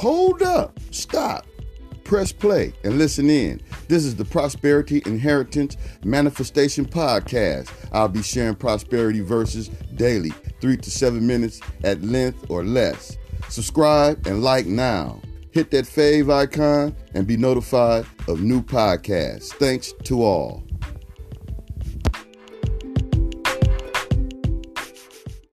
Hold up, stop, press play, and listen in. This is the Prosperity Inheritance Manifestation Podcast. I'll be sharing prosperity verses daily, three to seven minutes at length or less. Subscribe and like now. Hit that fave icon and be notified of new podcasts. Thanks to all.